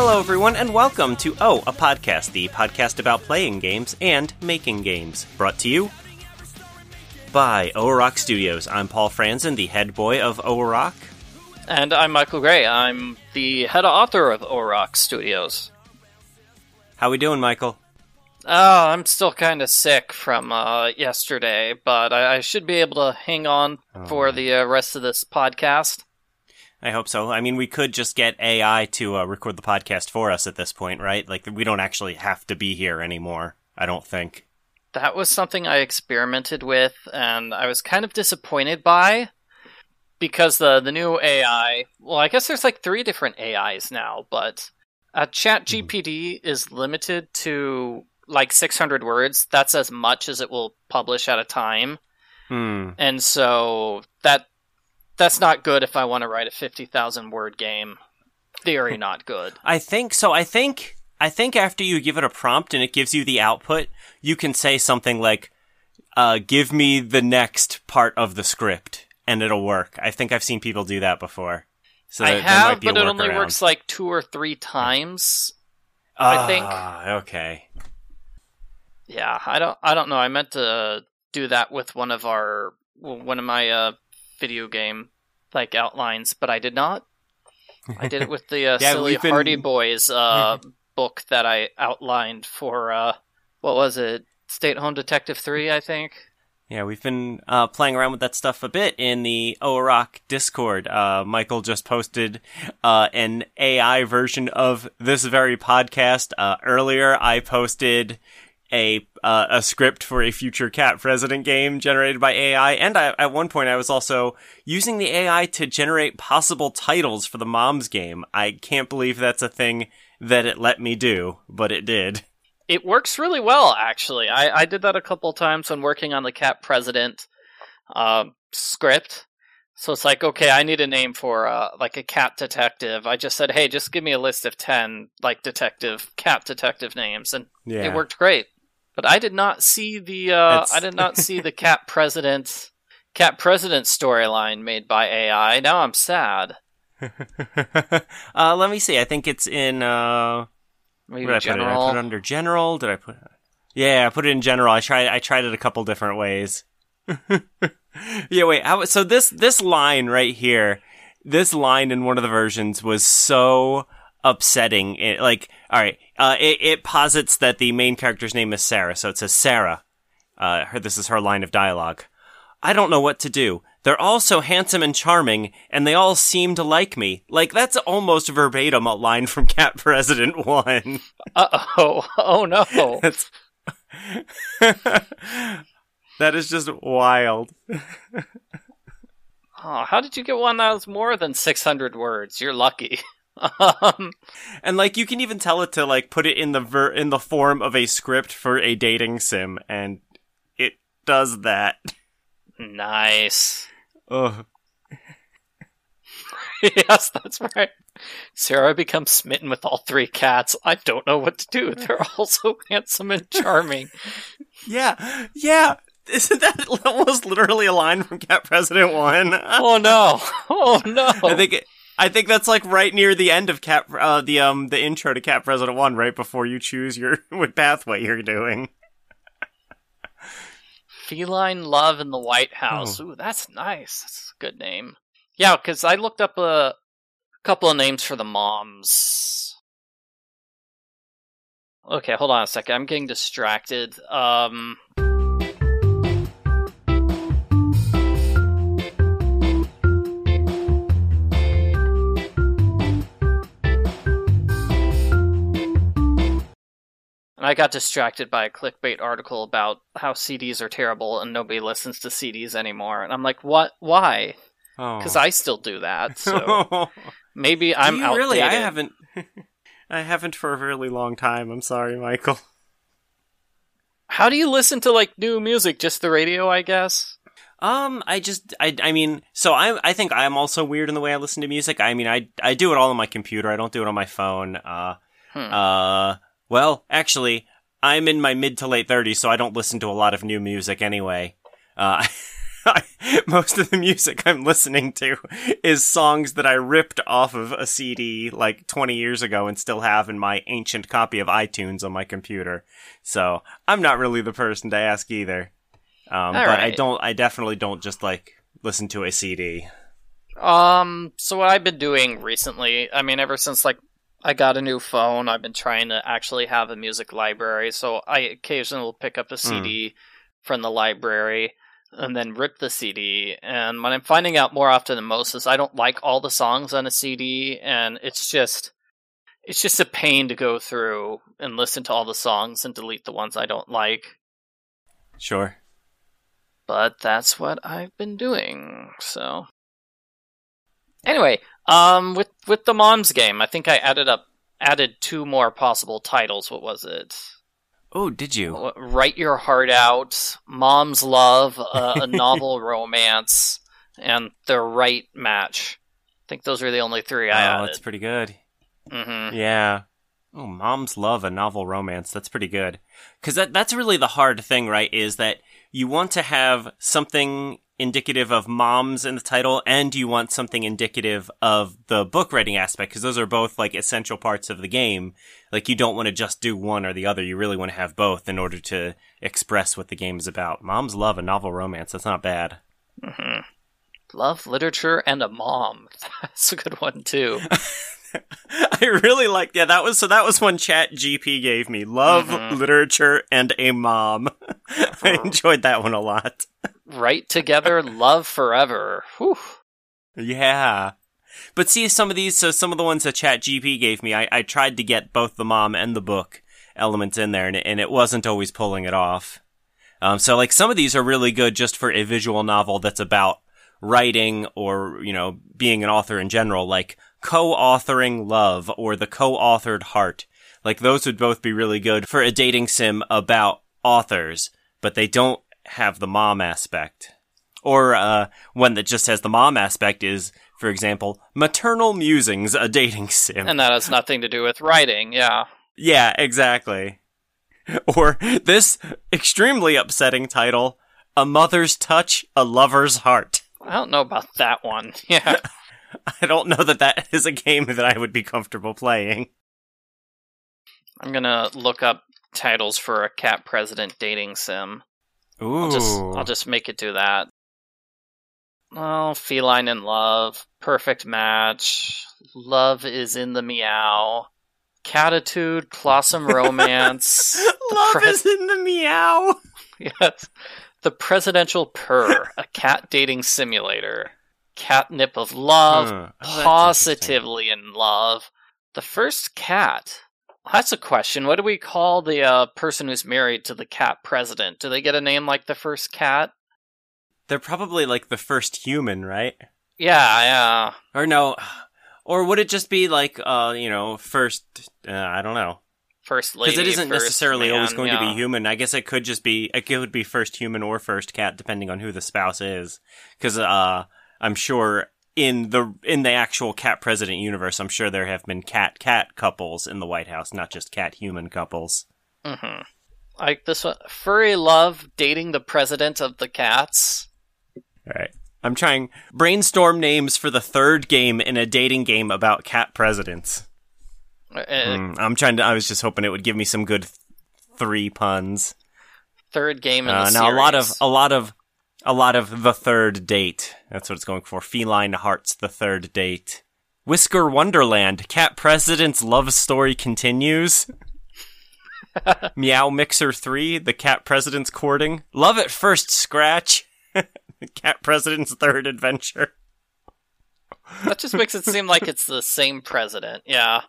Hello, everyone, and welcome to Oh, a Podcast, the podcast about playing games and making games. Brought to you by Rock Studios. I'm Paul Franzen, the head boy of Rock. And I'm Michael Gray. I'm the head author of Rock Studios. How we doing, Michael? Oh, I'm still kind of sick from uh, yesterday, but I, I, should be able to hang on oh. for the uh, rest of this podcast. I hope so. I mean, we could just get AI to uh, record the podcast for us at this point, right? Like, we don't actually have to be here anymore, I don't think. That was something I experimented with, and I was kind of disappointed by because the, the new AI, well, I guess there's like three different AIs now, but uh, ChatGPT hmm. is limited to like 600 words. That's as much as it will publish at a time. Hmm. And so that that's not good if I want to write a 50,000 word game. Theory not good. I think so. I think I think after you give it a prompt and it gives you the output, you can say something like uh, give me the next part of the script and it'll work. I think I've seen people do that before. So I have, but it only works like two or three times. Uh, I think. Ah, okay. Yeah, I don't. I don't know. I meant to do that with one of our one of my uh, video game like outlines, but I did not. I did it with the uh, yeah, silly been... Hardy Boys uh, book that I outlined for uh, what was it? State Home Detective Three, I think. Yeah, we've been uh, playing around with that stuff a bit in the OROC Discord. Uh, Michael just posted uh, an AI version of this very podcast. Uh, earlier, I posted a uh, a script for a future cat president game generated by AI, and I, at one point I was also using the AI to generate possible titles for the Moms game. I can't believe that's a thing that it let me do, but it did. It works really well, actually. I, I did that a couple times when working on the cat president uh, script. So it's like, okay, I need a name for uh, like a cat detective. I just said, hey, just give me a list of ten like detective cat detective names, and yeah. it worked great. But I did not see the uh, I did not see the cat president cat president storyline made by AI. Now I'm sad. uh, let me see. I think it's in. Uh, Maybe did general. I put, I put it under general. Did I put? Yeah, I put it in general. I tried. I tried it a couple different ways. yeah. Wait. How, so this this line right here, this line in one of the versions was so upsetting. It, like, all right, uh, it, it, posits that the main character's name is Sarah, so it says Sarah. Uh, her, this is her line of dialogue. I don't know what to do. They're all so handsome and charming, and they all seem to like me. Like, that's almost verbatim a line from Cat President 1. Uh oh. Oh no. that is just wild. oh, how did you get one that was more than 600 words? You're lucky. Um, and like you can even tell it to like put it in the ver- in the form of a script for a dating sim, and it does that. Nice. Ugh. yes, that's right. Sarah becomes smitten with all three cats. I don't know what to do. They're all so handsome and charming. yeah, yeah. Isn't that almost literally a line from Cat President One? oh no! Oh no! I think it, I think that's like right near the end of Cat, uh, the um, the intro to Cat President One, right before you choose your what pathway you're doing. Feline Love in the White House. Oh. Ooh, that's nice. That's a good name. Yeah, because I looked up a couple of names for the moms. Okay, hold on a second. I'm getting distracted. Um. And I got distracted by a clickbait article about how CDs are terrible and nobody listens to CDs anymore. And I'm like, what? Why? Because oh. I still do that. So maybe I'm do outdated. Really, I haven't. I haven't for a really long time. I'm sorry, Michael. How do you listen to like new music? Just the radio, I guess. Um, I just, I, I mean, so I, I think I'm also weird in the way I listen to music. I mean, I, I do it all on my computer. I don't do it on my phone. Uh, hmm. uh, well, actually, I'm in my mid to late 30s, so I don't listen to a lot of new music anyway. Uh, most of the music I'm listening to is songs that I ripped off of a CD like 20 years ago and still have in my ancient copy of iTunes on my computer. So I'm not really the person to ask either. Um, but right. I don't, I definitely don't just like listen to a CD. Um, so what I've been doing recently, I mean, ever since like I got a new phone, I've been trying to actually have a music library. So I occasionally will pick up a hmm. CD from the library and then rip the CD. And what I'm finding out more often than most is I don't like all the songs on a CD, and it's just it's just a pain to go through and listen to all the songs and delete the ones I don't like. Sure. But that's what I've been doing. So anyway, um, with with the Moms game, I think I added up added two more possible titles. What was it? Oh, did you? Write Your Heart Out, Mom's Love, uh, a novel romance, and The Right Match. I think those are the only three I oh, added. that's pretty good. hmm Yeah. Oh, moms love a novel romance. That's pretty good. Cause that, that's really the hard thing, right? Is that you want to have something indicative of moms in the title and you want something indicative of the book writing aspect because those are both like essential parts of the game. Like you don't want to just do one or the other. You really want to have both in order to express what the game is about. Moms love a novel romance. That's not bad. hmm Love, literature, and a mom. That's a good one too. I really like yeah that was so that was one ChatGPT gave me love Mhm. literature and a mom. I enjoyed that one a lot. Right together, love forever. Whew. Yeah. But see some of these so some of the ones that ChatGPT gave me I, I tried to get both the mom and the book elements in there and and it wasn't always pulling it off. Um so like some of these are really good just for a visual novel that's about writing or you know being an author in general like co-authoring love or the co-authored heart like those would both be really good for a dating sim about authors but they don't have the mom aspect or uh, one that just has the mom aspect is for example maternal musings a dating sim And that has nothing to do with writing. Yeah. yeah exactly or this extremely upsetting title a mother's touch a lover's heart I don't know about that one. Yeah. I don't know that that is a game that I would be comfortable playing. I'm gonna look up titles for a cat president dating sim. Ooh. I'll just I'll just make it do that. Oh, feline in love, perfect match, love is in the meow, catitude, blossom romance. Love pres- is in the meow. yes, the presidential purr, a cat dating simulator, catnip of love, Huh. Oh, positively in love. The first cat. That's a question. What do we call the uh, person who's married to the cat president? Do they get a name like the first cat? They're probably like the first human, right? Yeah, yeah. Or no, or would it just be like, uh, you know, first? Uh, I don't know, First lady. because it isn't necessarily always man, going to be human. I guess it could just be, it could be first human or first cat, depending on who the spouse is. Because uh, I'm sure in the in the actual cat president universe, I'm sure there have been cat cat couples in the White House, not just cat human couples. Mm-hmm. Like this one, furry love dating the president of the cats. All right. I'm trying brainstorm names for the third game in a dating game about cat presidents. Uh, Hmm, I'm trying to. I was just hoping it would give me some good th- three puns. Third game in Uh, the now a lot of a lot of a lot of the third date. That's what it's going for. Feline hearts. The third date. Whisker Wonderland. Cat president's love story continues. Meow Mixer 3, The Cat President's Courting. Love at First Scratch. Cat President's Third Adventure. that just makes it seem like it's the same president. Yeah.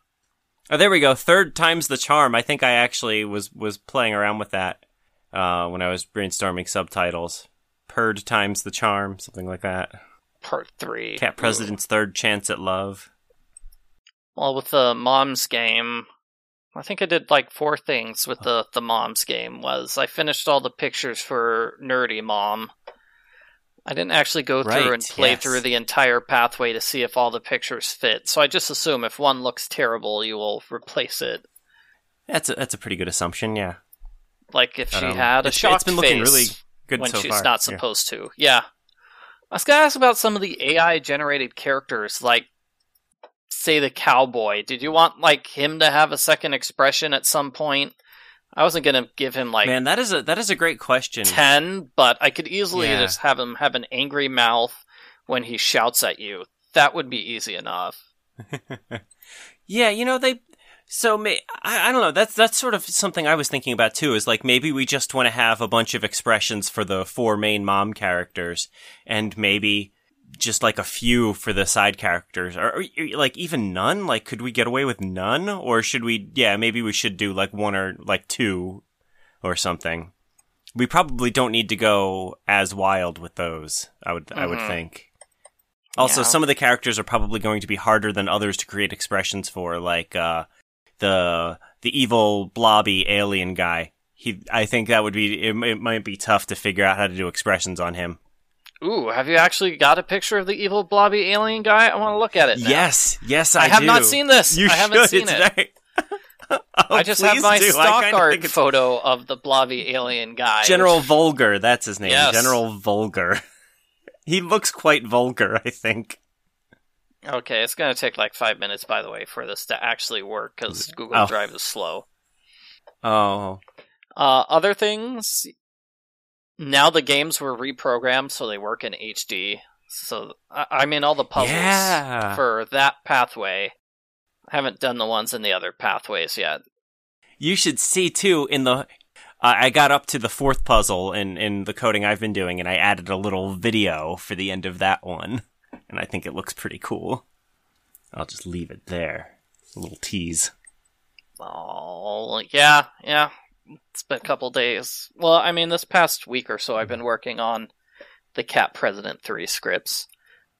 Oh, there we go. Third time's the charm. I think I actually was was playing around with that uh, when I was brainstorming subtitles. Purd times the charm, something like that. Part three. Cat President's third chance at love. Well, with the mom's game, I think I did like four things with the the mom's game. Was I finished all the pictures for Nerdy Mom. I didn't actually go through Right, and play yes. through the entire pathway to see if all the pictures fit. So I just assume if one looks terrible, you will replace it. That's a, that's a pretty good assumption. Yeah, Like if she Um, had a shocked it's been looking face really good when so she's far. not Yeah. supposed to. Yeah. I was gonna ask about some of the AI generated characters, like say the cowboy. Did you want like him to have a second expression at some point? I wasn't gonna give him like Man, that is a that is a great question. ten, but I could easily Yeah. just have him have an angry mouth when he shouts at you. That would be easy enough. Yeah, you know they. So may, I, I don't know. That's that's sort of something I was thinking about too. Is like maybe we just want to have a bunch of expressions for the four main mom characters, and maybe just like a few for the side characters, or, or like even none. Like, could we get away with none, or should we? Yeah, maybe we should do like one or like two, or something. We probably don't need to go as wild with those. I would I would Mhm. think. Also, Yeah. some of the characters are probably going to be harder than others to create expressions for, like uh, the the evil blobby alien guy. He, I think that would be it, it. might be tough to figure out how to do expressions on him. Ooh, have you actually got a picture of the evil blobby alien guy? I want to look at it. Now. Yes, yes, I, I, have do. not seen this. You I haven't should. seen It's it. very- Oh, I just have my do. Stock art photo of the blobby alien guy. General Vulgar. That's his name. Yes. General Vulgar. he looks quite vulgar. I think. Okay, it's gonna take like five minutes, by the way, for this to actually work because Google Oh. Drive is slow. Oh, Uh, other things. Now the games were reprogrammed so they work in HD. So I- I'm all the puzzles Yeah. for that pathway. I haven't done the ones in the other pathways yet. You should see too in the. Uh, I got up to the fourth puzzle in in the coding I've been doing, and I added a little video for the end of that one, and I think it looks pretty cool. I'll just leave it there. A little tease. Oh, yeah, yeah. It's been a couple days. Well, I mean, this past week or so, I've been working on the Cat President 3 scripts.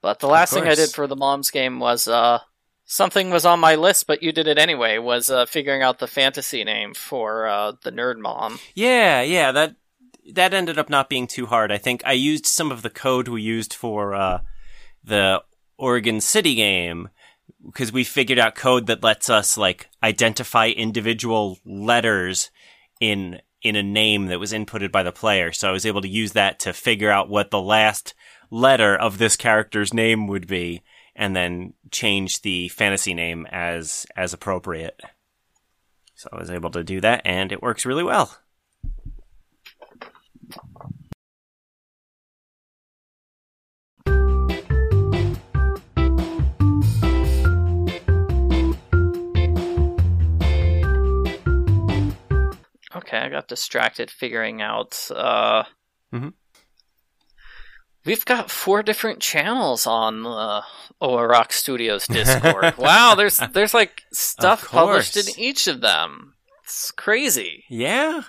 But the last thing I did for the Mom's game was, uh, something was on my list, but you did it anyway, was, uh, figuring out the fantasy name for, uh, the Nerd Mom. Yeah, yeah. That that ended up not being too hard. I think I used some of the code we used for uh, the Oregon City game because we figured out code that lets us like identify individual letters in in a name that was inputted by the player. So I was able to use that to figure out what the last letter of this character's name would be and then change the fantasy name as as appropriate. So I was able to do that and it works really well. Okay, I got distracted figuring out, uh, Mhm. We've got four different channels on uh, OA Rock Studios Discord. wow, there's there's like stuff published in each of them. It's crazy. Yeah.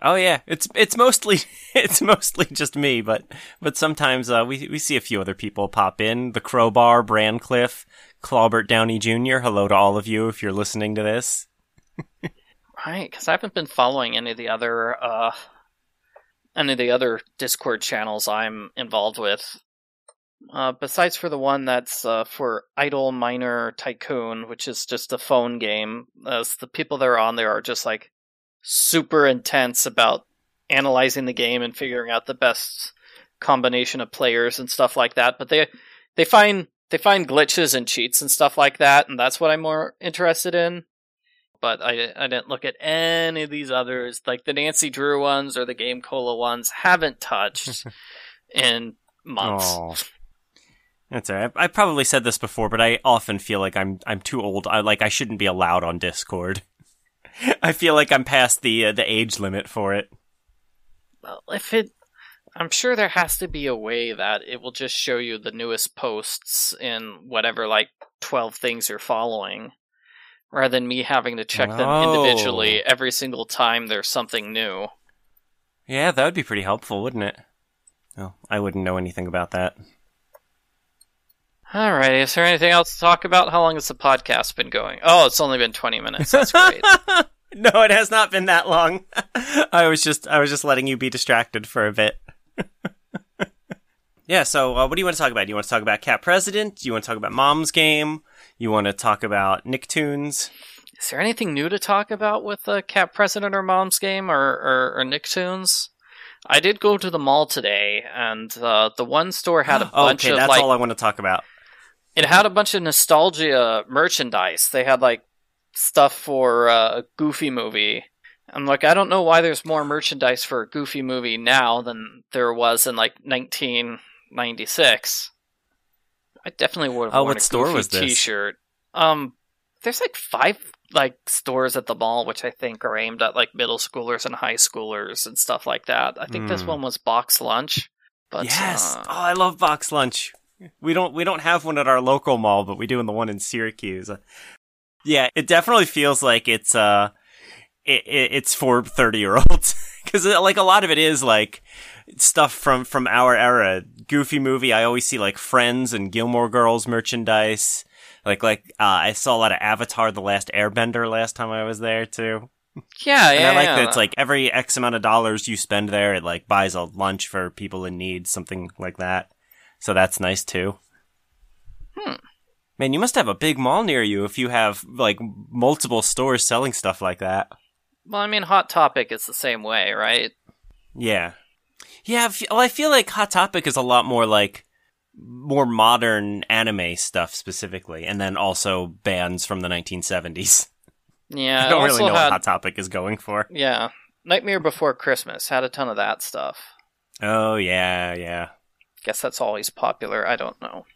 Oh yeah, it's it's mostly it's mostly just me, but but sometimes uh, we we see a few other people pop in. The Crowbar, Brancliff, Clawbert Downey Jr. Hello to all of you if you're listening to this. Right, because I haven't been following any of the other uh, any of the other Discord channels I'm involved with. Uh, besides for the one that's uh, for Idle Miner Tycoon, which is just a phone game, as the people that are on there are just like super intense about analyzing the game and figuring out the best combination of players and stuff like that. But they they find they find glitches and cheats and stuff like that, and that's what I'm more interested in but I I didn't look at any of these others, like the Nancy Drew ones or the Game Cola ones. Haven't touched in months. Oh. That's all right. I probably said this before, but I often feel like I'm I'm too old. I like I shouldn't be allowed on Discord. I feel like I'm past the uh, the age limit for it. Well, if it, I'm sure there has to be a way that it will just show you the newest posts in whatever like twelve things you're following, rather than me having to check them Oh. individually every single time there's something new. Yeah, that would be pretty helpful, wouldn't it? Well, I wouldn't know anything about that. Alrighty, is there anything else to talk about? How long has the podcast been going? Oh, it's only been 20 minutes. That's great. no, it has not been that long. I was just I was just letting you be distracted for a bit. yeah. So, uh, what do you want to talk about? Do you want to talk about Cat President? Do you want to talk about Mom's Game? You want to talk about Nicktoons? Is there anything new to talk about with uh, Cat President or Mom's Game or, or, or Nicktoons? I did go to the mall today, and uh, the one store had a bunch of okay, of that's like all I want to talk about. it had a bunch of nostalgia merchandise. They had like stuff for uh, a Goofy movie. I'm like, I don't know why there's more merchandise for a Goofy movie now than there was in like 1996. I definitely would have Oh, worn what a store was this? T-shirt. Um, there's like five like stores at the mall, which I think are aimed at like middle schoolers and high schoolers and stuff like that. I think this Hmm. one was Box Lunch. But yes. uh, oh, I love box lunch. We don't we don't have one at our local mall, but we do in the one in Syracuse. Yeah, it definitely feels like it's uh it, it, it's for 30 year olds cuz like a lot of it is like stuff from from our era. Goofy movie, I always see like Friends and Gilmore Girls merchandise. Like like uh, I saw a lot of Avatar the Last Airbender last time I was there too. yeah, And yeah, I like yeah. that it's like every X amount of dollars you spend there, it like buys a lunch for people in need, something like that. So that's nice too. Hmm. Man, you must have a big mall near you if you have like multiple stores selling stuff like that. Well, I mean, Hot Topic is the same way, right? Yeah. Yeah, I well, I feel like Hot Topic is a lot more like more modern anime stuff specifically, and then also bands from the 1970s. Yeah, I don't really know had, what Hot Topic is going for. Yeah, Nightmare Before Christmas had a ton of that stuff. Oh, yeah, yeah. Guess that's always popular. I don't know.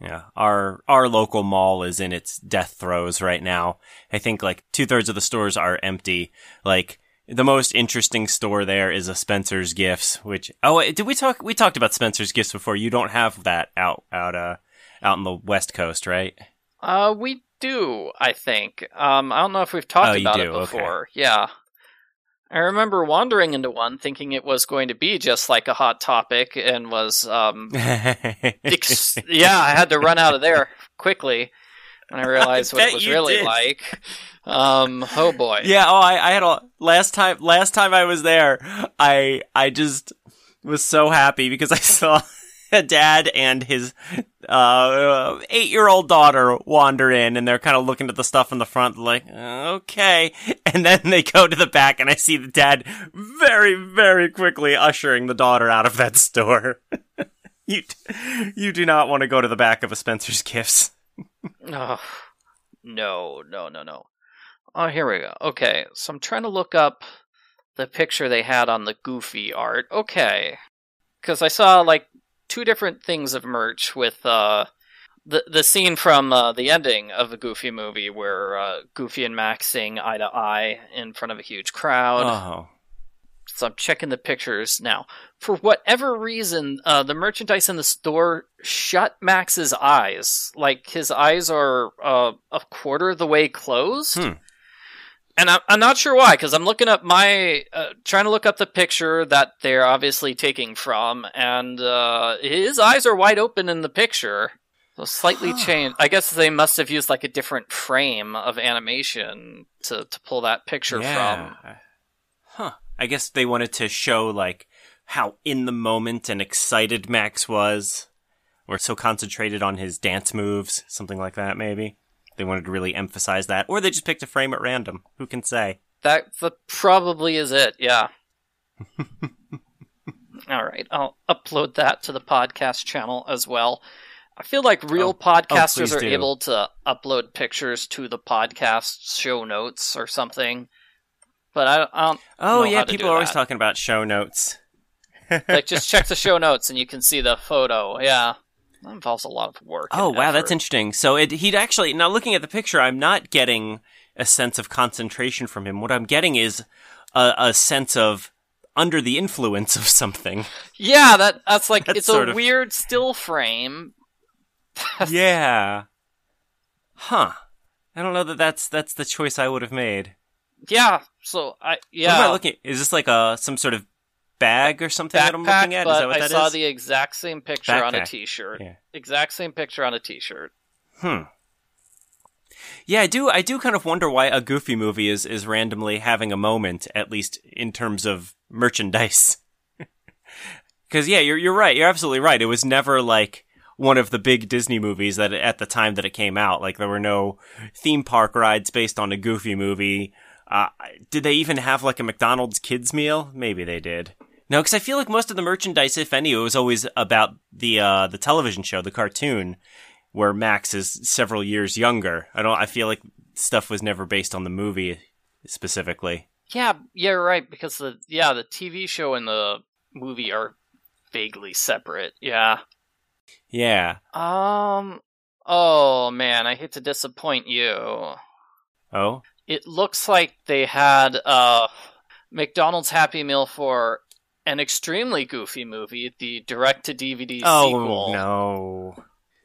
Yeah, our our local mall is in its death throes right now. I think like two thirds of the stores are empty. Like the most interesting store there is a Spencer's Gifts, which oh wait, did we talk? We talked about Spencer's Gifts before. You don't have that out out uh out in the West Coast, right? Uh, we do, I think. Um, I don't know if we've talked Oh, about do, it okay. before. Yeah. I remember wandering into one thinking it was going to be just like a hot topic and was um ex- yeah, I had to run out of there quickly when I realized what it was really did. like. Um, oh boy. Yeah, oh, I, I had a last time. Last time I was there, I I just was so happy because I saw a dad and his uh, eight year old daughter wander in, and they're kind of looking at the stuff in the front, like okay, and then they go to the back, and I see the dad very very quickly ushering the daughter out of that store. you you do not want to go to the back of a Spencer's Gifts. Oh, no, no, no, no. Oh, here we go. Okay, so I'm trying to look up the picture they had on the Goofy art. Okay, because I saw like two different things of merch with uh the the scene from uh, the ending of the Goofy movie where uh, Goofy and Max sing eye to eye in front of a huge crowd. Oh, So I'm checking the pictures now. For whatever reason, uh, the merchandise in the store shut Max's eyes. Like his eyes are uh, a quarter of the way closed. Hmm. And I'm, I'm not sure why, because I'm looking up my, uh, trying to look up the picture that they're obviously taking from, and uh, his eyes are wide open in the picture. So slightly Huh. changed. I guess they must have used like a different frame of animation to, to pull that picture from. Huh. I guess they wanted to show like how in the moment and excited Max was, or so concentrated on his dance moves, something like that. Maybe they wanted to really emphasize that, or they just picked a frame at random. Who can say? That, probably is it, yeah. All right, I'll upload that to the podcast channel as well. I feel like oh, real Oh, podcasters please are do. able to upload pictures to the podcast show notes or something. But I, I don't Oh yeah, people are always that. talking about show notes. like just check the show notes and you can see the photo. Yeah, that involves a lot of work. Oh wow, that's interesting. So it, he'd actually now looking at the picture, I'm not getting a sense of concentration from him. What I'm getting is a, a sense of under the influence of something. yeah. That that's like That's it's a of- weird still frame. yeah. Huh. I don't know that that's that's the choice I would have made. Yeah. So I What yeah. am I looking? Is this like a some sort of bag or something that I'm looking at? but Is that what I that saw is? the exact same picture on a Backpack. T-shirt. Yeah. Exact same picture on a T-shirt. Hmm. Yeah, I do. I do kind of wonder why a Goofy movie is is randomly having a moment, at least in terms of merchandise. Because yeah, you're you're right. You're absolutely right. It was never like one of the big Disney movies that at the time that it came out. Like there were no theme park rides based on a Goofy movie. Uh, did they even have like a McDonald's kids meal? Maybe they did. No, because I feel like most of the merchandise, if any, was always about the uh, the television show, the cartoon, where Max is several years younger. I don't. I feel like stuff was never based on the movie specifically. Yeah, yeah, right. Because the yeah, the TV show and the movie are vaguely separate. Yeah. Yeah. Um. Oh man, I hate to disappoint you. Oh. It looks like they had uh McDonald's Happy Meal for an extremely goofy movie, the direct to DVD Oh sequel. no.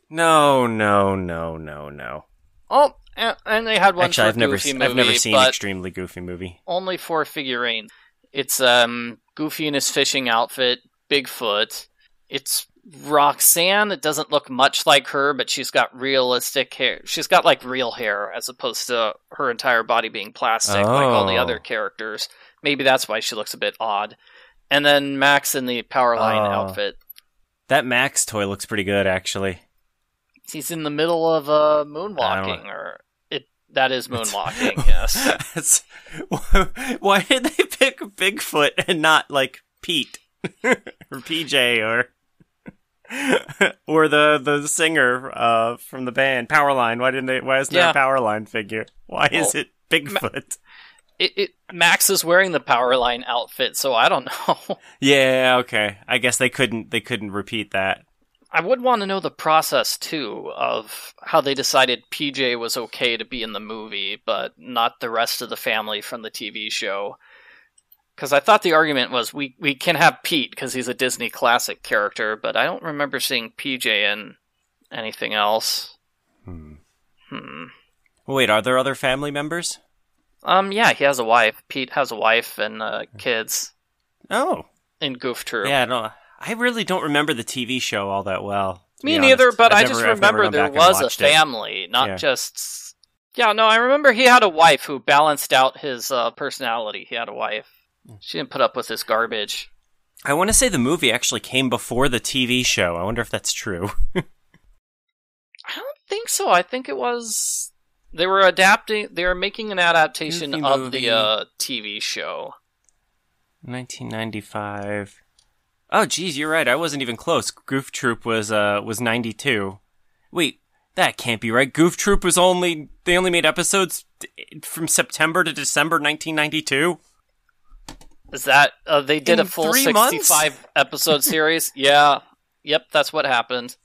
No, no, no, no, no. Oh, and, they had one Actually, for I've never, movie, I've never seen extremely goofy movie. only four figurines. It's um Goofy in his fishing outfit, Bigfoot. It's Roxanne. It doesn't look much like her, but she's got realistic hair. She's got like real hair as opposed to her entire body being plastic like all the Oh. other characters. Maybe that's why she looks a bit odd. And then Max in the Powerline Oh. outfit. That Max toy looks pretty good, actually. He's in the middle of uh, moonwalking, or it that is moonwalking. yes. Why did they pick Bigfoot and not like Pete or PJ or or the the singer uh, from the band Powerline? Why didn't they? Why isn't Yeah. there a Powerline figure? Why is it Bigfoot? It, it Max is wearing the Powerline outfit, so I don't know. yeah, okay. I guess they couldn't they couldn't repeat that. I would want to know the process too of how they decided PJ was okay to be in the movie, but not the rest of the family from the TV show. Because I thought the argument was we we can have Pete because he's a Disney classic character, but I don't remember seeing PJ in anything else. Hmm. Hmm. Wait, are there other family members? Um. Yeah, he has a wife. Pete has a wife and uh, kids Oh, in Goof Troop. yeah. No, I really don't remember the TV show all that well. Me neither, but I've I just never remember there was a watched it. family, not Yeah. just. Yeah, no, I remember he had a wife who balanced out his uh, personality. He had a wife. She didn't put up with this garbage. I want to say the movie actually came before the TV show. I wonder if that's true. I don't think so. I think it was. They were adapting. They were making an adaptation Goofy of movie. the uh, TV show. 1995. Oh, geez, you're right. I wasn't even close. Goof Troop was uh was 92. Wait, that can't be right. Goof Troop was only they only made episodes from September to December 1992. Is that uh, they did In a full three months? sixty-five episode series? Yeah. Yep, that's what happened.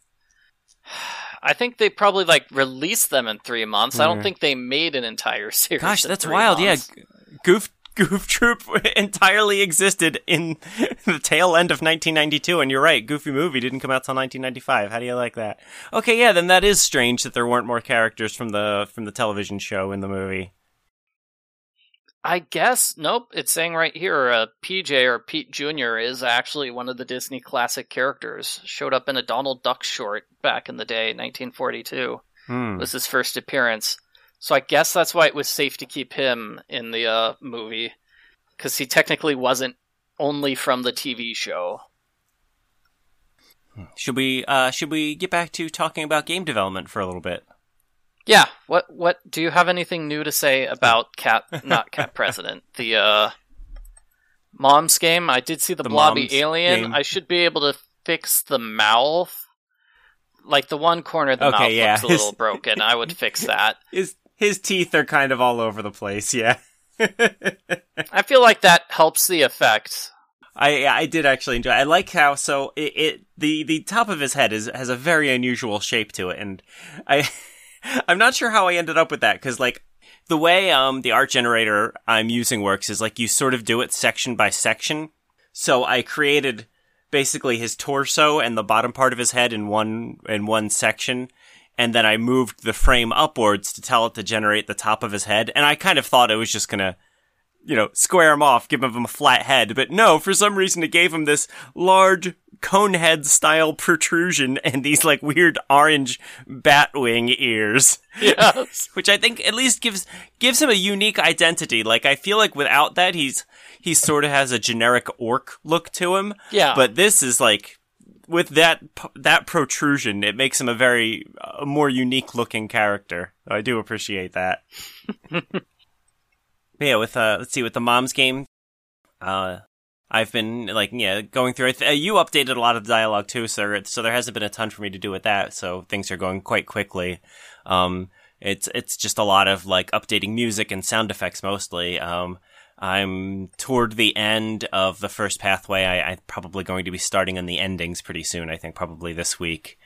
I think they probably like released them in three months. I don't think they made an entire series. Gosh, in that's three wild. months. Yeah, Goof Goof Troop entirely existed in the tail end of 1992, and you're right. Goofy movie didn't come out till 1995. How do you like that? Okay, yeah, then that is strange that there weren't more characters from the from the television show in the movie. I guess nope. It's saying right here, uh, PJ or Pete Jr. is actually one of the Disney classic characters. Showed up in a Donald Duck short back in the day, 1942. Hmm. Was his first appearance. So I guess that's why it was safe to keep him in the uh, movie, because he technically wasn't only from the TV show. Should we uh should we get back to talking about game development for a little bit? Yeah. What what do you have anything new to say about Cat not Cat President? The uh Mom's game? I did see the, The blobby alien. game. I should be able to fix the mouth. Like the one corner of the Okay, mouth yeah. looks a little broken. I would fix that. His his teeth are kind of all over the place, yeah. I feel like that helps the effect. I I did actually enjoy. It. I like how so it, it the the top of his head is has a very unusual shape to it, and I I'm not sure how I ended up with that because like the way um the art generator I'm using works is like you sort of do it section by section. So I created basically his torso and the bottom part of his head in one in one section. And then I moved the frame upwards to tell it to generate the top of his head. And I kind of thought it was just gonna you know, square him off, give him a flat head. But no, for some reason it gave him this large cone head style protrusion and these like weird orange bat wing ears. Yes. Which I think at least gives gives him a unique identity. Like I feel like without that he's he sort of has a generic orc look to him. Yeah. But this is like with that that protrusion, it makes him a very a more unique looking character. I do appreciate that. Yeah, with uh, let's see, with the mom's game, uh, I've been like yeah going through it. Uh, you updated a lot of the dialogue too, so so there hasn't been a ton for me to do with that. So things are going quite quickly. Um, it's it's just a lot of like updating music and sound effects mostly. Um, I'm toward the end of the first pathway. I, I'm probably going to be starting on the endings pretty soon. I think probably this week.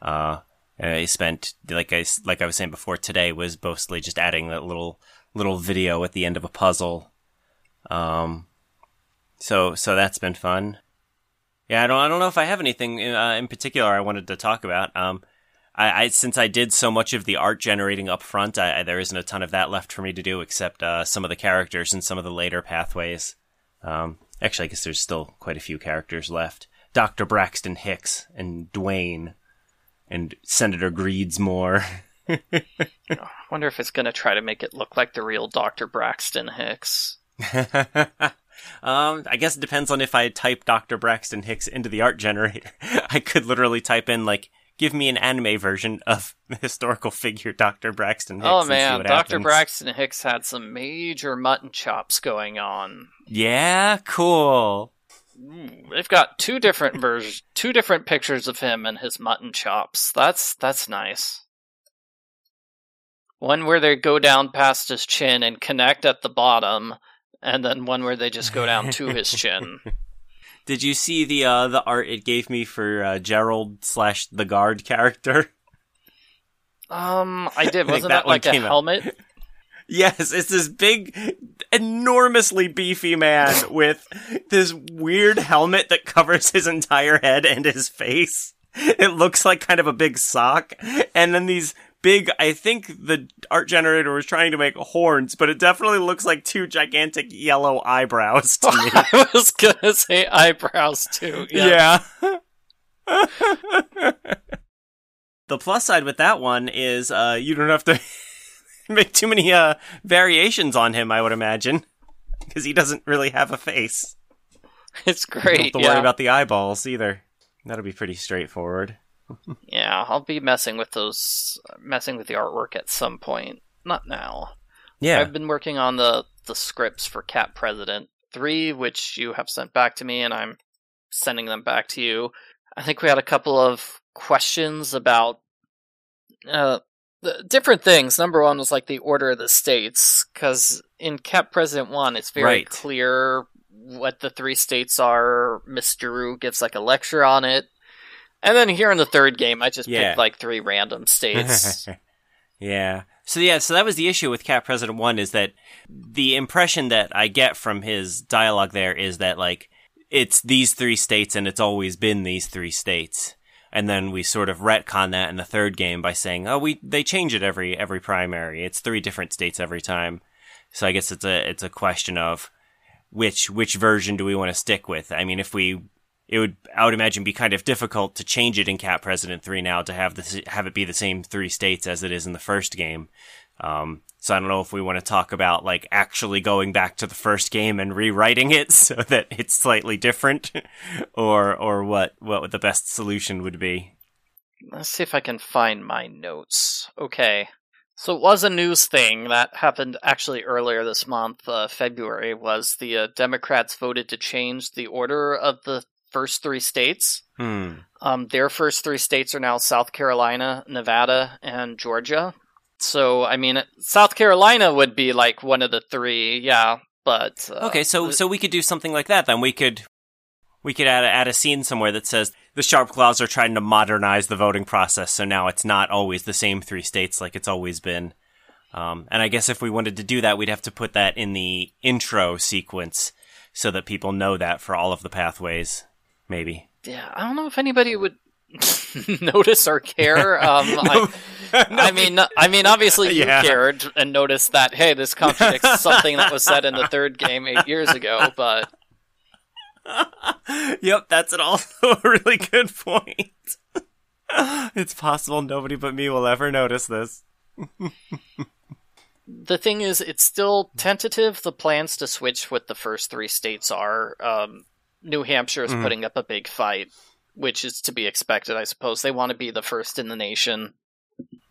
Uh, I spent like I like I was saying before today was mostly just adding that little little video at the end of a puzzle. Um, so so that's been fun. Yeah, I don't I don't know if I have anything uh, in particular I wanted to talk about. Um, I, I, since I did so much of the art generating up front, I, I, there isn't a ton of that left for me to do except uh, some of the characters and some of the later pathways. Um, actually, I guess there's still quite a few characters left. Dr. Braxton Hicks and Dwayne and Senator Greedsmore. I wonder if it's going to try to make it look like the real Dr. Braxton Hicks. um, I guess it depends on if I type Dr. Braxton Hicks into the art generator. I could literally type in like give me an anime version of the historical figure Dr. Braxton Hicks. Oh man, Dr. Happens. Braxton Hicks had some major mutton chops going on. Yeah, cool. They've got two different versions, two different pictures of him and his mutton chops. That's that's nice. One where they go down past his chin and connect at the bottom, and then one where they just go down to his chin. Did you see the uh, the art it gave me for uh, Gerald slash the guard character? Um, I did. Wasn't that, that like a helmet? Out. Yes, it's this big, enormously beefy man with this weird helmet that covers his entire head and his face. It looks like kind of a big sock, and then these big, I think the art generator was trying to make horns, but it definitely looks like two gigantic yellow eyebrows to me. I was gonna say eyebrows too. Yeah. yeah. the plus side with that one is uh, you don't have to make too many uh, variations on him, I would imagine. Because he doesn't really have a face. It's great. don't have to yeah. worry about the eyeballs either. That'll be pretty straightforward yeah, I'll be messing with those, messing with the artwork at some point. Not now. Yeah, I've been working on the the scripts for Cat President Three, which you have sent back to me, and I'm sending them back to you. I think we had a couple of questions about uh, different things. Number one was like the order of the states, because in Cat President One, it's very right. clear what the three states are. Mr. Rue gives like a lecture on it. And then here in the third game, I just yeah. picked like three random states. yeah. So yeah, so that was the issue with Cat President One is that the impression that I get from his dialogue there is that like it's these three states and it's always been these three states. And then we sort of retcon that in the third game by saying, "Oh, we they change it every every primary. It's three different states every time." So I guess it's a it's a question of which which version do we want to stick with? I mean, if we it would I would imagine be kind of difficult to change it in Cat President Three now to have this have it be the same three states as it is in the first game. Um, so I don't know if we want to talk about like actually going back to the first game and rewriting it so that it's slightly different, or or what what the best solution would be. Let's see if I can find my notes. Okay. So it was a news thing that happened actually earlier this month, uh, February, was the uh, Democrats voted to change the order of the first three states. Hmm. Um, their first three states are now South Carolina, Nevada, and Georgia. So, I mean, South Carolina would be like one of the three, yeah. But uh, okay, so so we could do something like that. Then we could we could add a, add a scene somewhere that says the Sharp Claws are trying to modernize the voting process, so now it's not always the same three states like it's always been. Um, and I guess if we wanted to do that, we'd have to put that in the intro sequence so that people know that for all of the pathways maybe. Yeah, I don't know if anybody would notice or care. Um, no, I, no. I, mean, I mean, obviously you yeah. cared and noticed that. Hey, this contradicts something that was said in the third game eight years ago. But yep, that's an also a really good point. it's possible nobody but me will ever notice this. the thing is, it's still tentative. The plans to switch what the first three states are. Um, New Hampshire is mm. putting up a big fight, which is to be expected, I suppose. They want to be the first in the nation.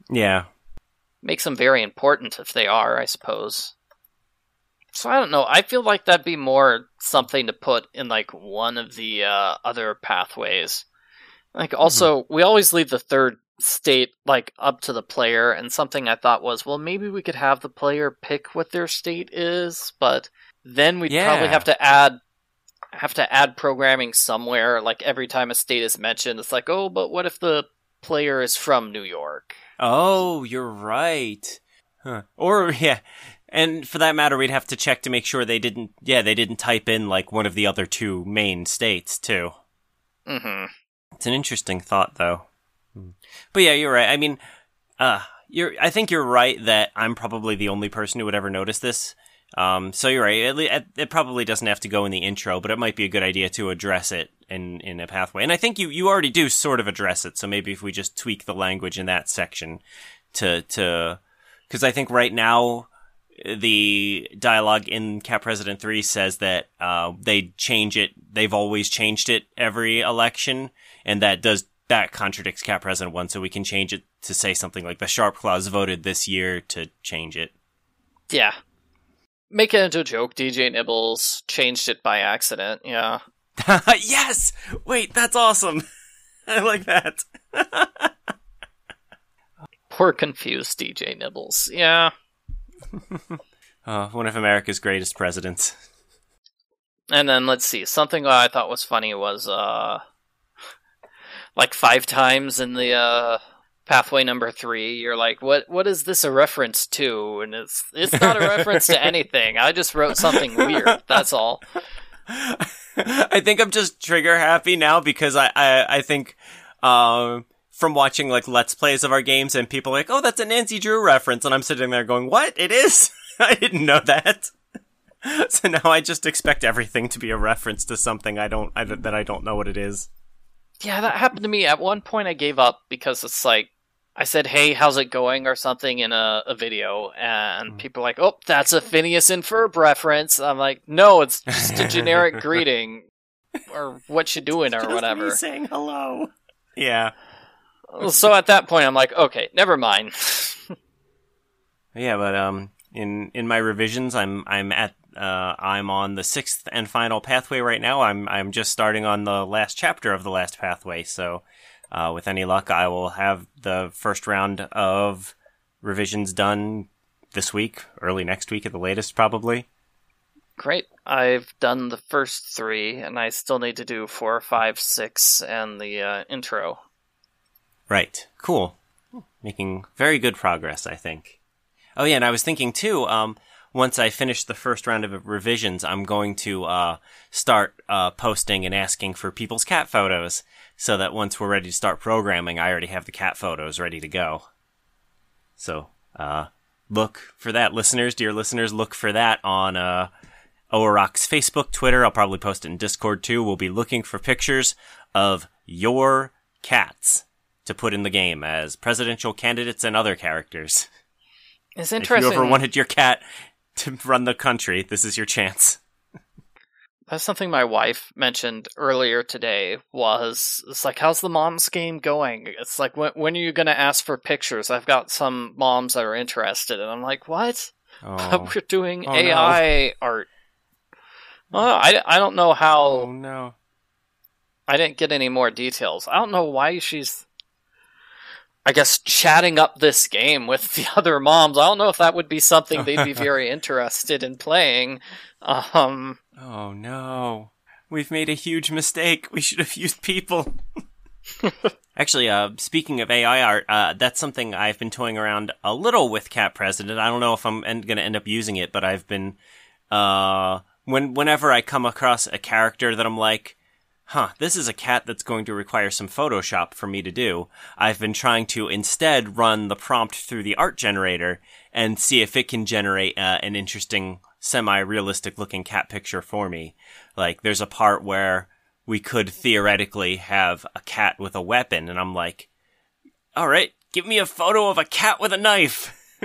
Yeah. Makes them very important if they are, I suppose. So I don't know. I feel like that'd be more something to put in like one of the uh, other pathways. Like also, we always leave the third state like up to the player and something I thought was, well, maybe we could have the player pick what their state is, but then we'd probably have to add have to add programming somewhere like every time a state is mentioned it's like, "Oh, but what if the player is from New York?" Oh, you're right. Huh. Or yeah, and for that matter, we'd have to check to make sure they didn't. Yeah, they didn't type in like one of the other two main states too. Mm-hmm. It's an interesting thought, though. Hmm. But yeah, you're right. I mean, uh, you're. I think you're right that I'm probably the only person who would ever notice this. Um, so you're right. It, it probably doesn't have to go in the intro, but it might be a good idea to address it in in a pathway. And I think you you already do sort of address it. So maybe if we just tweak the language in that section to to because I think right now the dialogue in Cat President 3 says that uh, they change it. They've always changed it every election, and that does that contradicts Cat President 1. So we can change it to say something like the Sharp Claws voted this year to change it. Yeah. Make it into a joke. DJ Nibbles changed it by accident. Yeah. yes. Wait, that's awesome. I like that. Poor confused DJ Nibbles. Yeah. Uh, one of America's greatest presidents. And then let's see. Something I thought was funny was uh like five times in the uh pathway number 3 you're like what what is this a reference to and it's it's not a reference to anything. I just wrote something weird. That's all. I think I'm just trigger happy now because I I, I think um from watching like let's plays of our games and people are like oh that's a Nancy Drew reference and I'm sitting there going what it is I didn't know that so now I just expect everything to be a reference to something I don't I, that I don't know what it is Yeah, that happened to me. At one point I gave up because it's like I said, "Hey, how's it going?" or something in a, a video, and people are like, "Oh, that's a Phineas and Ferb reference." I'm like, "No, it's just a generic greeting, or what you doing, or Just whatever." me saying hello yeah So at that point, I'm like, "Okay, never mind." Yeah, but um, in in my revisions, I'm I'm at uh, I'm on the sixth and final pathway right now. I'm I'm just starting on the last chapter of the last pathway. So, uh, with any luck, I will have the first round of revisions done this week, early next week at the latest, probably. Great. I've done the first three, and I still need to do four, five, six, and the uh, intro. Right. Cool. Making very good progress, I think. Oh yeah, and I was thinking too, um, once I finish the first round of revisions, I'm going to, uh, start, uh, posting and asking for people's cat photos so that once we're ready to start programming, I already have the cat photos ready to go. So, uh, look for that, listeners, dear listeners, look for that on, uh, Owarok's Facebook, Twitter. I'll probably post it in Discord too. We'll be looking for pictures of your cats to put in the game as presidential candidates and other characters. It's interesting. If you ever wanted your cat to run the country, this is your chance. That's something my wife mentioned earlier today. Was it's like, how's the moms game going? It's like, when when are you going to ask for pictures? I've got some moms that are interested, and I'm like, what? Oh, We're doing Oh, no. AI art. Well, I, I don't know how. oh no. I didn't get any more details. I don't know why she's. I guess chatting up this game with the other moms. I don't know if that would be something they'd be very interested in playing. Um, Oh no. We've made a huge mistake. We should have used people. Actually, uh, speaking of AI art, uh, that's something I've been toying around a little with Cat President. I don't know if I'm en- going to end up using it, but I've been, uh, when whenever I come across a character that I'm like, huh, this is a cat that's going to require some Photoshop for me to do. I've been trying to instead run the prompt through the art generator and see if it can generate uh, an interesting, semi-realistic looking cat picture for me. Like, there's a part where we could theoretically have a cat with a weapon, and I'm like, all right, give me a photo of a cat with a knife.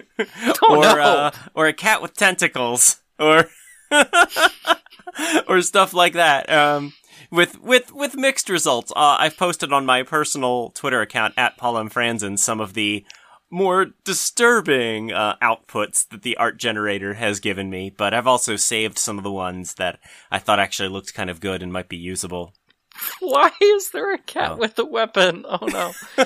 Oh, or no. uh, or a cat with tentacles or or stuff like that um with with with mixed results uh, i've posted on my personal twitter account at paul M. franzen some of the more disturbing uh, outputs that the art generator has given me, but I've also saved some of the ones that I thought actually looked kind of good and might be usable. Why is there a cat Oh. with a weapon? Oh no.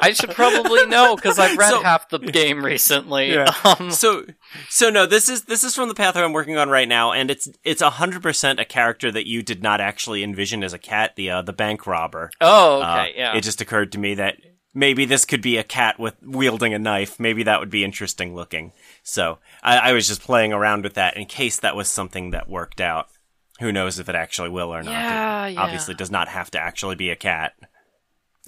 I should probably know because I've read So- half the game recently. Yeah. Um, so so no this is this is from the path i'm working on right now and it's it's 100% a character that you did not actually envision as a cat the uh, the bank robber oh, Uh, okay, yeah. it just occurred to me that maybe this could be a cat with wielding a knife maybe that would be interesting looking so I, I was just playing around with that in case that was something that worked out who knows if it actually will or not Yeah, it yeah. obviously does not have to actually be a cat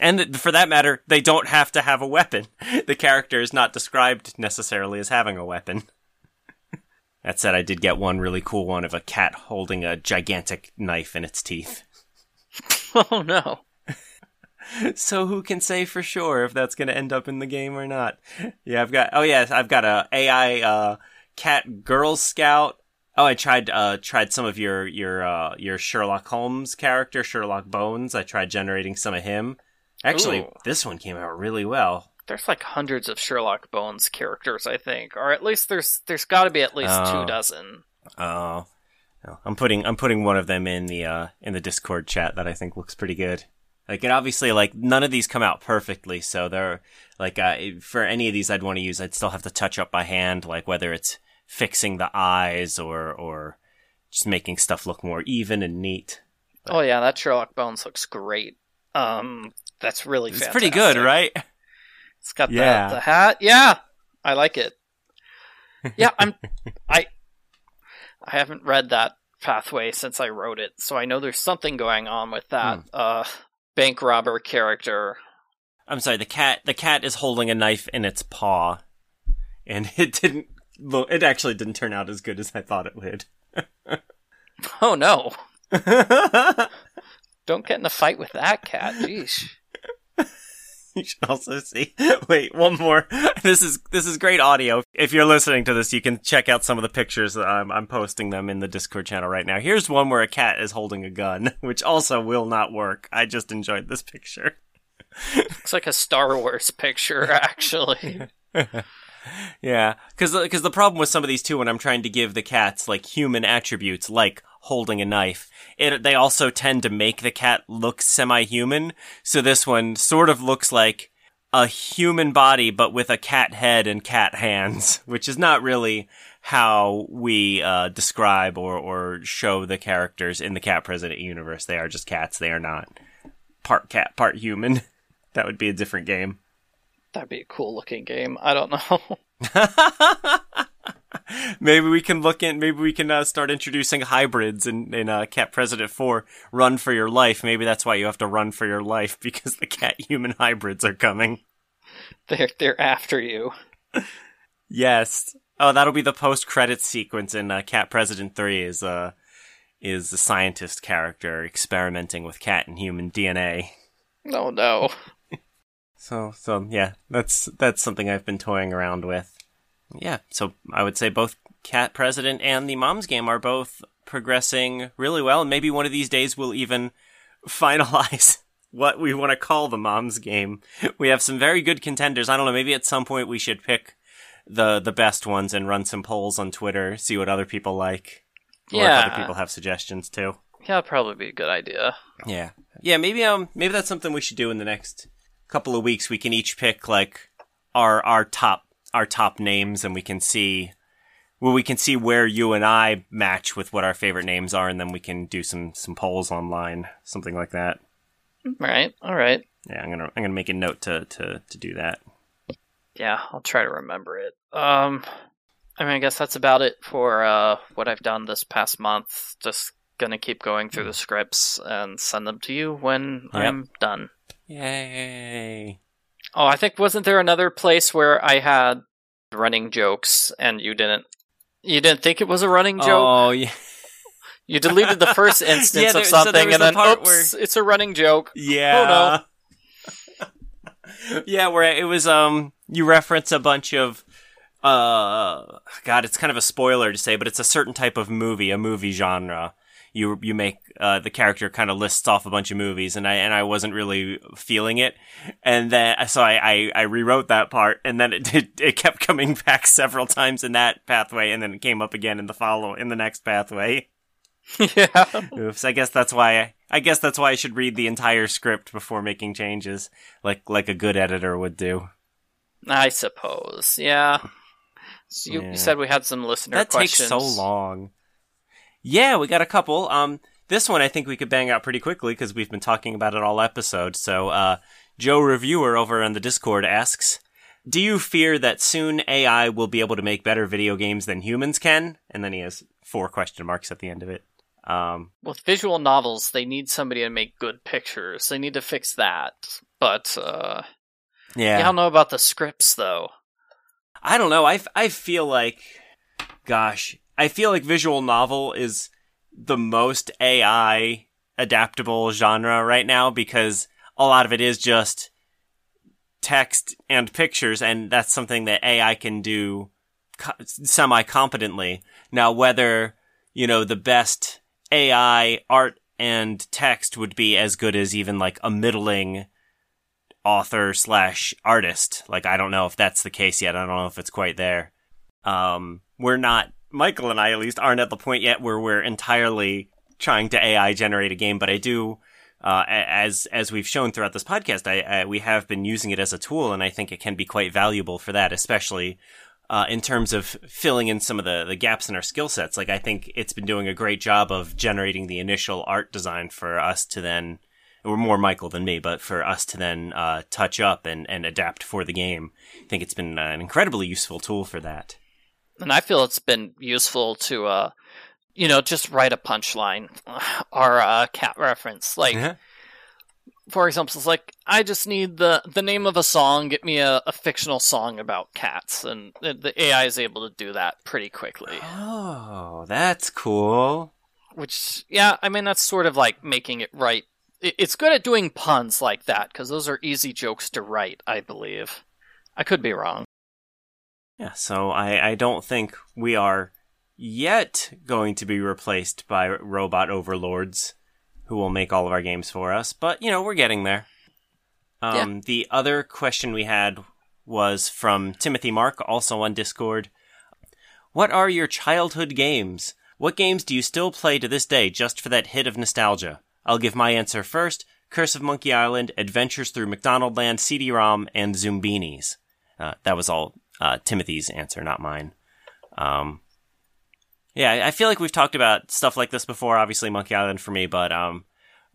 and for that matter, they don't have to have a weapon. The character is not described necessarily as having a weapon. that said, I did get one really cool one of a cat holding a gigantic knife in its teeth. oh no. So who can say for sure if that's going to end up in the game or not? Yeah, I've got. Oh yeah, I've got a AI uh, cat Girl Scout. Oh, I tried uh, tried some of your your uh, your Sherlock Holmes character, Sherlock Bones. I tried generating some of him. Actually, Ooh. this one came out really well. There's like hundreds of Sherlock Bones characters, I think, or at least there's there's got to be at least Oh. two dozen. Oh, no, I'm putting I'm putting one of them in the uh, in the Discord chat that I think looks pretty good. Like, and obviously, like none of these come out perfectly, so they're like uh, for any of these I'd want to use, I'd still have to touch up by hand, like whether it's fixing the eyes or or just making stuff look more even and neat. Oh yeah, that Sherlock Bones looks great. Um, that's really It's pretty good, right? It's got Yeah. the, the hat. Yeah, I like it. Yeah, I'm. I I haven't read that pathway since I wrote it, so I know there's something going on with that Hmm. uh bank robber character. I'm sorry. The cat the cat is holding a knife in its paw, and it didn't. Look, it actually didn't turn out as good as I thought it would. Oh no! Don't get in a fight with that cat. Jeez. You should also see. Wait, one more. This is this is great audio. If you're listening to this, you can check out some of the pictures. I'm I'm posting them in the Discord channel right now. Here's one where a cat is holding a gun, which also will not work. I just enjoyed this picture. Looks like a Star Wars picture, actually. Yeah, because because the problem with some of these too, when I'm trying to give the cats like human attributes, like holding a knife, it they also tend to make the cat look semi-human. So this one sort of looks like a human body, but with a cat head and cat hands, which is not really how we uh, describe or or show the characters in the Cat President universe. They are just cats. They are not part cat, part human. That would be a different game. That'd be a cool looking game. I don't know. maybe we can look in. Maybe we can uh, start introducing hybrids in in uh, Cat President Four. Run for your life. Maybe that's why you have to run for your life because the cat human hybrids are coming. they're they're after you. Yes. Oh, that'll be the post credit sequence in uh, Cat President Three. Is uh is the scientist character experimenting with cat and human DNA. Oh no. So so yeah, that's that's something I've been toying around with. Yeah, so I would say both Cat President and the Mom's Game are both progressing really well, and maybe one of these days we'll even finalize what we want to call the Mom's Game. We have some very good contenders. I don't know, maybe at some point we should pick the the best ones and run some polls on Twitter, see what other people like. Or Yeah. if other people have suggestions too. Yeah, that'd probably be a good idea. Yeah. Yeah, maybe um maybe that's something we should do in the next couple of weeks. We can each pick like our our top our top names and we can see well we can see where you and I match with what our favorite names are and then we can do some some polls online, something like that. Right. All right. Yeah, I'm going to I'm to make a note to to to do that. Yeah, I'll try to remember it. Um, I mean, I guess that's about it for uh, what I've done this past month. Just gonna keep going through the scripts and send them to you when Yep. I'm done. Yay. Oh, I think wasn't there another place where I had running jokes and you didn't? You didn't think it was a running joke. Oh, yeah. You deleted the first instance Yeah, there- of something, was and the then oops, it's a running joke. Yeah. yeah, where it was um you reference a bunch of uh god, it's kind of a spoiler to say, but it's a certain type of movie, a movie genre. You you make uh, the character kind of lists off a bunch of movies, and I and I wasn't really feeling it, and then so I I, I rewrote that part, and then it, it it kept coming back several times in that pathway, and then it came up again in the follow in the next pathway. yeah. Oops. I guess that's why I, I guess that's why I should read the entire script before making changes, like like a good editor would do. I suppose. Yeah. So you, Yeah. you said we had some listener that questions. takes so long. Yeah, we got a couple. Um, this one I think we could bang out pretty quickly because we've been talking about it all episode. So, uh, Joe Reviewer over on the Discord asks, "Do you fear that soon AI will be able to make better video games than humans can?" And then he has four question marks at the end of it. Um, With visual novels, they need somebody to make good pictures. They need to fix that. But uh, yeah, I don't know about the scripts though. I don't know. I, f- I feel like, gosh, I feel like visual novel is the most AI adaptable genre right now because a lot of it is just text and pictures, and that's something that AI can do semi competently. Now, whether, you know, the best AI art and text would be as good as even like a middling author slash artist. Like I don't know if that's the case yet. I don't know if it's quite there. Um, we're not Michael and I at least aren't at the point yet where we're entirely trying to AI generate a game, but I do. Uh, as as we've shown throughout this podcast, I, I we have been using it as a tool, and I think it can be quite valuable for that, especially uh, in terms of filling in some of the, the gaps in our skill sets. Like I think it's been doing a great job of generating the initial art design for us to then or more Michael than me, but for us to then uh, touch up and, and adapt for the game. I think it's been uh, an incredibly useful tool for that. And I feel it's been useful to, uh, you know, just write a punchline or a cat reference. Like, for example, it's like I just need the the name of a song. Get me a, a fictional song about cats, and the, the AI is able to do that pretty quickly. Oh, that's cool. Which, yeah, I mean that's sort of like making it right. It's good at doing puns like that because those are easy jokes to write. I believe. I could be wrong. Yeah, so I, I don't think we are yet going to be replaced by robot overlords who will make all of our games for us, but you know, we're getting there. Um, The other question we had was from Timothy Mark, also on Discord. What are your childhood games? What games do you still play to this day just for that hit of nostalgia? I'll give my answer first Curse of Monkey Island, Adventures Through McDonaldland, CD ROM, and Zoombinis. Uh, that was all uh, Timothy's answer, not mine. Um, yeah, I- feel like we've talked about stuff like this before. Obviously, Monkey Island for me, but um,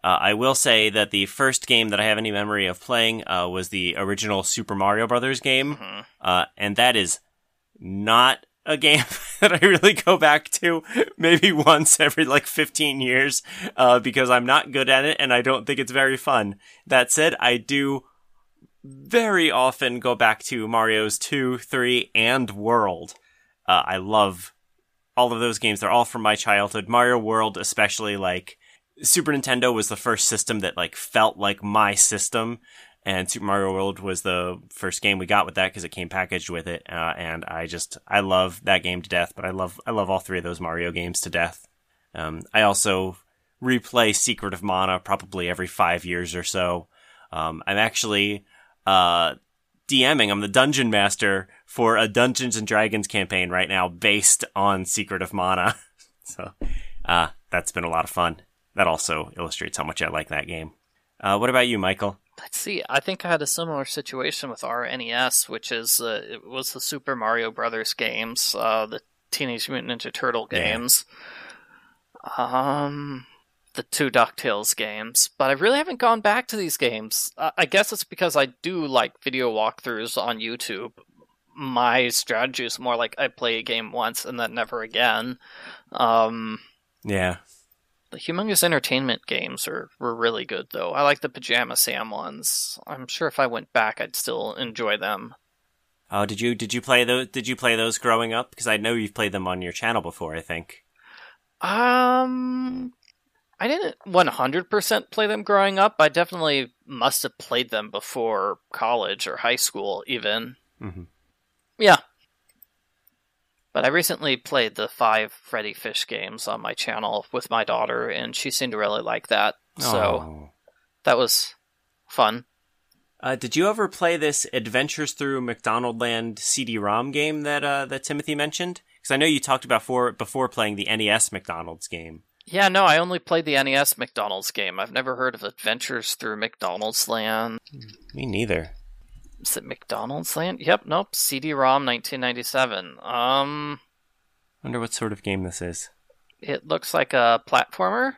uh, I will say that the first game that I have any memory of playing uh, was the original Super Mario Brothers game, Mhm. uh, and that is not a game that I really go back to maybe once every like 15 years uh, because I'm not good at it and I don't think it's very fun. That said, I do very often go back to Mario's 2, 3, and World. Uh, I love all of those games. They're all from my childhood. Mario World, especially, like, Super Nintendo was the first system that, like, felt like my system. And Super Mario World was the first game we got with that because it came packaged with it. Uh, and I just, I love that game to death, but I love, I love all three of those Mario games to death. Um, I also replay Secret of Mana probably every five years or so. Um, I'm actually, uh, DMing. I'm the dungeon master for a Dungeons and Dragons campaign right now based on Secret of Mana. so, uh, that's been a lot of fun. That also illustrates how much I like that game. Uh, what about you, Michael? Let's see. I think I had a similar situation with our NES, which is uh, it was the Super Mario Brothers games, uh, the Teenage Mutant Ninja Turtle Yeah. games, um, the two Ducktales games. But I really haven't gone back to these games. Uh, I guess it's because I do like video walkthroughs on YouTube. My strategy is more like I play a game once and then never again. Um, Yeah. the Humongous Entertainment games are were really good though. I like the Pajama Sam ones. I'm sure if I went back, I'd still enjoy them. Oh, did you did you play those? Did you play those growing up? Because I know you've played them on your channel before. I think. Um, I didn't 100% play them growing up. I definitely must have played them before college or high school, even. hmm Yeah, But I recently played the five Freddy Fish games on my channel with my daughter, and she seemed to really like that. So Oh. that was fun. Uh, did you ever play this Adventures Through McDonaldland CD-ROM game that uh, that Timothy mentioned? Because I know you talked about for, before playing the NES McDonald's game. Yeah, no, I only played the NES McDonald's game. I've never heard of Adventures Through McDonald's Land. Me neither. Is it McDonald's Land? Yep, nope. CD-ROM 1997. Um, Wonder what sort of game this is. it looks like a platformer.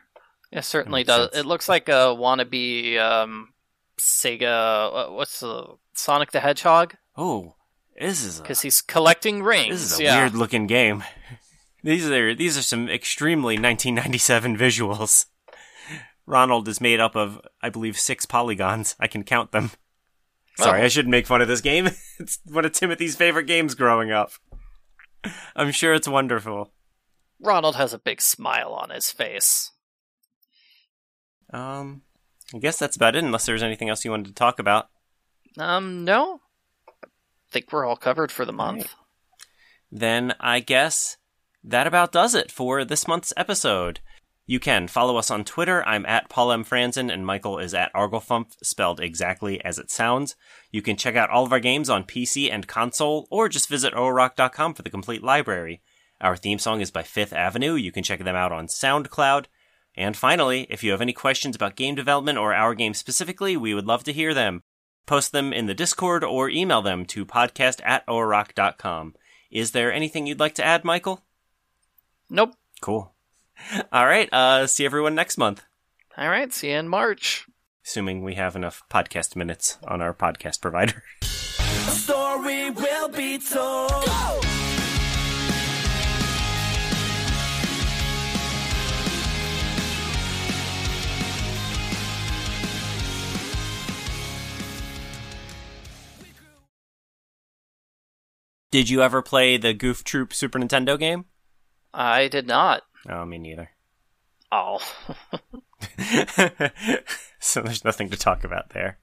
It certainly does. sense. It looks like a wannabe um, Sega. What's the Sonic the Hedgehog? Oh, this is a, Because he's collecting rings. this is a yeah. weird looking game. These are these are some extremely 1997 visuals. Ronald is made up of, I believe, six polygons. I can count them. Sorry, Oh. I shouldn't make fun of this game. it's one of Timothy's favorite games growing up. I'm sure it's wonderful. Ronald has a big smile on his face. Um, I guess that's about it, unless there's anything else you wanted to talk about. Um, no. I think we're all covered for the month. Then I guess that about does it for this month's episode. You can follow us on Twitter. I'm at Paul M. Franzen, and Michael is at Arglefumph, spelled exactly as it sounds. You can check out all of our games on PC and console, or just visit oharock.com for the complete library. Our theme song is by Fifth Avenue. You can check them out on SoundCloud. And finally, if you have any questions about game development or our game specifically, we would love to hear them. Post them in the Discord or email them to podcast at oharock.com. Is there anything you'd like to add, Michael? Nope. Cool. All right. Uh, see everyone next month. All right. See you in March. Assuming we have enough podcast minutes on our podcast provider. A story will be told. Did you ever play the Goof Troop Super Nintendo game? I did not. Oh, me neither. Oh. so there's nothing to talk about there.